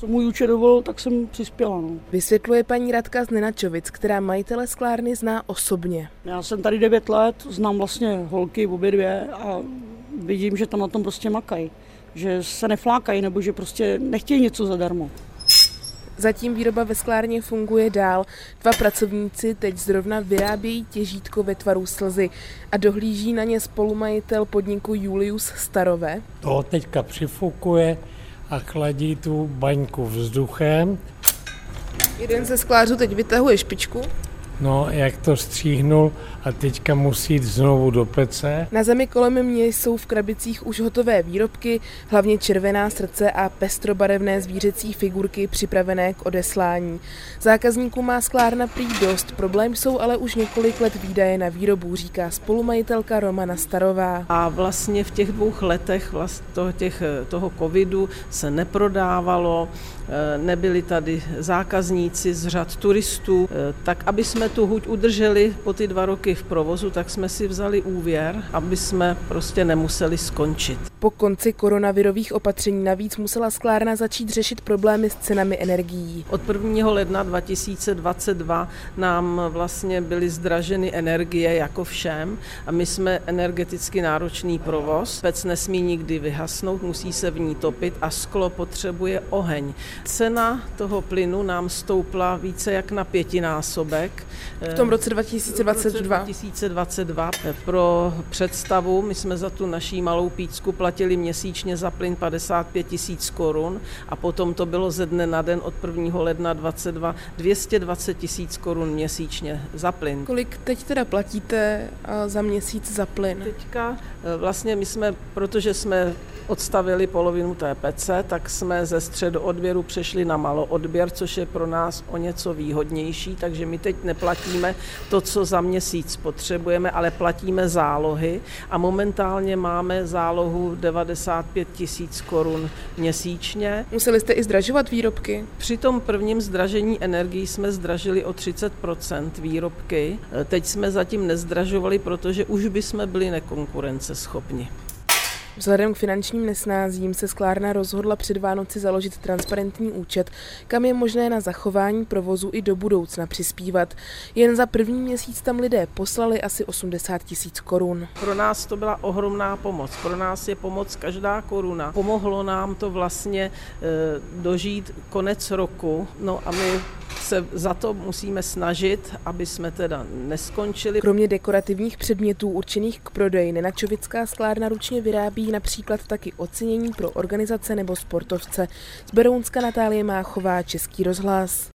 Co můj účet dovolil, tak jsem přispěla. No. Vysvětluje paní Radka z Nenačovic, která majitele sklárny zná osobně. Já jsem tady 9 let, znám vlastně holky obě dvě a vidím, že tam na tom prostě makají. Že se neflákají nebo že prostě nechtějí něco zadarmo. Zatím výroba ve sklárně funguje dál. Dva pracovníci teď zrovna vyrábějí těžítko ve tvaru slzy a dohlíží na ně spolumajitel podniku Julius Starové. To teďka přifukuje a chladí tu baňku vzduchem. Jeden ze sklářů teď vytahuje špičku. No, jak to stříhnul a teďka musí jít znovu do pece. Na zemi kolem mě jsou v krabicích už hotové výrobky, hlavně červená srdce a pestrobarevné zvířecí figurky připravené k odeslání. Zákazníků má sklárna prý dost, problém jsou ale už několik let výdaje na výrobu, říká spolumajitelka Romana Starová. A vlastně v těch dvou letech vlast toho, těch, toho covidu se neprodávalo, nebyli tady zákazníci z řad turistů, tak aby jsme tu huť udrželi po ty dva roky v provozu, tak jsme si vzali úvěr, aby jsme prostě nemuseli skončit. Po konci koronavirových opatření navíc musela sklárna začít řešit problémy s cenami energií. Od 1. ledna 2022 nám vlastně byly zdraženy energie jako všem a my jsme energeticky náročný provoz. Pec nesmí nikdy vyhasnout, musí se v ní topit a sklo potřebuje oheň. Cena toho plynu nám stoupla více jak na pětinásobek. V tom roce 2022. 2022. Pro představu, my jsme za tu naší malou pícku platili měsíčně za plyn 55 tisíc korun a potom to bylo ze dne na den od 1. ledna 22 220 tisíc korun měsíčně za plyn. Kolik teď teda platíte za měsíc za plyn? Teďka vlastně my jsme, protože jsme odstavili polovinu té pece, tak jsme ze středoodběru přešli na maloodběr, což je pro nás o něco výhodnější, takže my teď neplatíme to, co za měsíc potřebujeme, ale platíme zálohy a momentálně máme zálohu 95 tisíc korun měsíčně. Museli jste i zdražovat výrobky? Při tom prvním zdražení energií jsme zdražili o 30% výrobky. Teď jsme zatím nezdražovali, protože už by jsme byli nekonkurenceschopni. Vzhledem k finančním nesnázím se sklárna rozhodla před Vánoci založit transparentní účet, kam je možné na zachování provozu i do budoucna přispívat. Jen za první měsíc tam lidé poslali asi 80 tisíc korun. Pro nás to byla ohromná pomoc. Pro nás je pomoc každá koruna. Pomohlo nám to vlastně e, dožít konec roku. No a my se za to musíme snažit, aby jsme teda neskončili. Kromě dekorativních předmětů určených k prodeji, Nenačovická sklárna ručně vyrábí například taky ocenění pro organizace nebo sportovce. Z Berounska Natálie Máchová, Český rozhlas.